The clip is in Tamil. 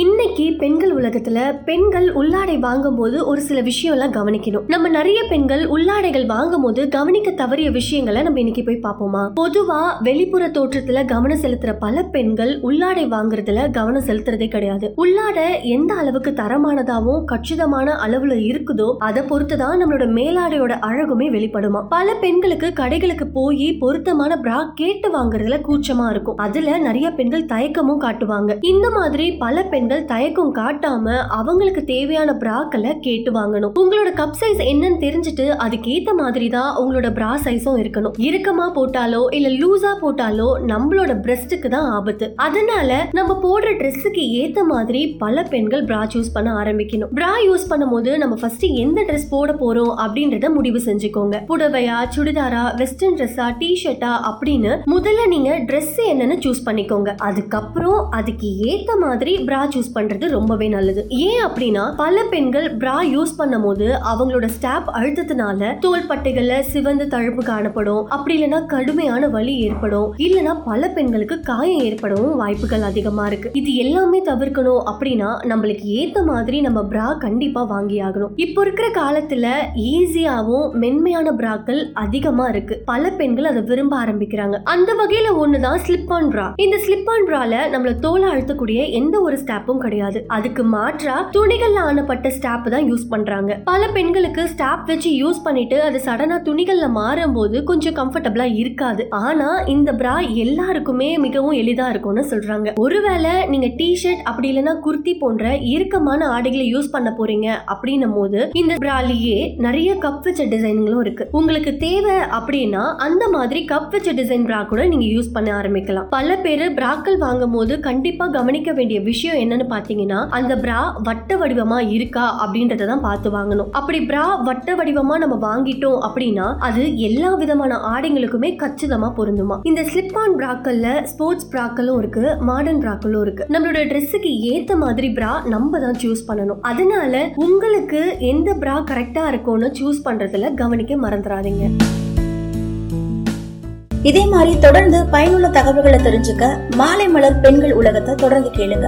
இன்னைக்கு பெண்கள் உலகத்துல பெண்கள் உள்ளாடை வாங்கும்போது ஒரு சில விஷயம்லாம் கவனிக்கணும். நம்ம நிறைய பெண்கள் உள்ளாடைகள் வாங்கும்போது கவனிக்க தவறிய விஷயங்களை நம்ம இன்னைக்கு போய் பார்ப்போமா? பொதுவா வெளிப்புற தோற்றத்துல கவனம் செலுத்துற பல பெண்கள் உள்ளாடை வாங்குறதுல கவனம் செலுத்துறதே கிடையாது. உள்ளாடை எந்த அளவுக்கு தரமானதாவும் கச்சிதமான அளவுல இருக்குதோ அதை பொறுத்துதான் நம்மளோட மேலாடையோட அழகுமே வெளிப்படுமா? பல பெண்களுக்கு கடைகளுக்கு போய் பொருத்தமான பிரா கேட்டு வாங்குறதுல கூச்சமா இருக்கும். அதுல நிறைய பெண்கள் தயக்கமும் காட்டுவாங்க. இந்த மாதிரி பல பெண்கள் தயக்கம் காட்டாம அவங்களுக்கு தேவையான பிராக்களை கேட்டு வாங்கணும். உங்களோட கப் சைஸ் என்னன்னு தெரிஞ்சுட்டு அதுக்கேத்த மாதிரி தான் உங்களோட பிரா சைஸும் இருக்கணும். இறுக்கமா போட்டாலோ இல்ல லூசா போட்டாலோ நம்மளோட பிரஸ்டுக்கு தான் ஆபத்து. அதனால நம்ம போடுற ட்ரெஸ்ஸுக்கு ஏத்த மாதிரி பல பெண்கள் பிரா சூஸ் பண்ண ஆரம்பிக்கணும். பிரா யூஸ் பண்ணும்போது நம்ம ஃபர்ஸ்ட் எந்த ட்ரெஸ் போட போறோம் அப்படின்றத முடிவு செஞ்சுக்கோங்க. புடவையா சுடிதாரா வெஸ்டர்ன் ட்ரெஸ்ஸா டி ஷர்ட்டா அப்படின்னு முதல்ல நீங்க ட்ரெஸ் என்னன்னு சூஸ் பண்ணிக்கோங்க. அதுக்கப்புறம் அதுக்கு ஏத்த மாதிரி பிரா சூஸ் பண்றது ரொம்பவே நல்லது. ஏன் அப்படின்னா பல பெண்கள் பிரா யூஸ் பண்ணும்போது அவங்களோட ஸ்டாப் அழுத்தத்தினால தோள்பட்டைகள்ல சிவந்து தழுப்பு காணப்படும். அப்படி இல்லைன்னா கடுமையான வலி ஏற்படும். இல்லைன்னா பல பெண்களுக்கு காயம் ஏற்படவும் வாய்ப்புகள் அதிகமா இருக்கு. இது எல்லாமே தவிர்க்கணும் அப்படின்னா நம்மளுக்கு ஏத்த மாதிரி நம்ம பிரா கண்டிப்பா வாங்கி ஆகணும் இப்போ இருக்கிற காலத்துல ஈஸியாவும் மென்மையான பிராக்கள் அதிகமா இருக்கு. பல பெண்கள் அதை விரும்ப ஆரம்பிக்கிறாங்க. அந்த வகையில ஒண்ணுதான் ஸ்லிப் ஆன் பிரா இந்த ஸ்லிப் ஆன் பிரால நம்மள தோலை அழுத்தக்கூடிய எந்த ஒரு ஸ்டாப் ஸ்டாப்பும் கிடையாது. அதுக்கு மாற்றா துணிகள்ல ஆனப்பட்ட ஸ்டாப் தான் யூஸ் பண்றாங்க. பல பெண்களுக்கு ஸ்டாப் வச்சு யூஸ் பண்ணிட்டு அது சடனா துணிகள்ல மாறும்போது கொஞ்சம் கம்ஃபர்டபுளா இருக்காது. ஆனா இந்த பிரா எல்லாருக்குமே மிகவும் எளிதா இருக்கும்னு சொல்றாங்க. ஒருவேளை நீங்க டி ஷர்ட் அப்படி இல்லைன்னா குர்த்தி போன்ற இறுக்கமான ஆடைகளை யூஸ் பண்ண போறீங்க அப்படின்னும் போது இந்த பிராலியே நிறைய கப் வச்ச டிசைன்களும் இருக்கு. உங்களுக்கு தேவை அப்படின்னா அந்த மாதிரி கப் வச்ச டிசைன் பிரா கூட நீங்க யூஸ் பண்ண ஆரம்பிக்கலாம். பல பேர் பிராக்கள் வாங்கும் போது கண்டிப்பா கவனிக்க வேண்டிய விஷயம் என்னன்னு பாத்தீங்கன்னா அந்த பிரா வட்ட வடிவமா இருக்கா அப்படின்றத தான் பார்த்து வாங்கணும். அப்படி பிரா வட்ட வடிவமா நம்ம வாங்கிட்டோம் அப்படின்னா அது எல்லா விதமான ஆடைங்களுக்குமே கச்சிதமா பொருந்துமா. இந்த ஸ்லிப் ஆன் பிராக்கல்ல ஸ்போர்ட்ஸ் பிராக்களும் இருக்கு மாடர்ன் பிராக்களும் இருக்கு. நம்மளோட ட்ரெஸ்ஸுக்கு ஏத்த மாதிரி பிரா நம்ம தான் சூஸ் பண்ணணும். அதனால உங்களுக்கு எந்த பிரா கரெக்டா இருக்கும்னு சூஸ் பண்றதுல கவனிக்க மறந்துடாதீங்க இதே மாதிரி தொடர்ந்து பயனுள்ள தகவல்களை தெரிஞ்சுக்க மாலை மலர் பெண்கள் உலகத்தை தொடர்ந்து கேளுங்க.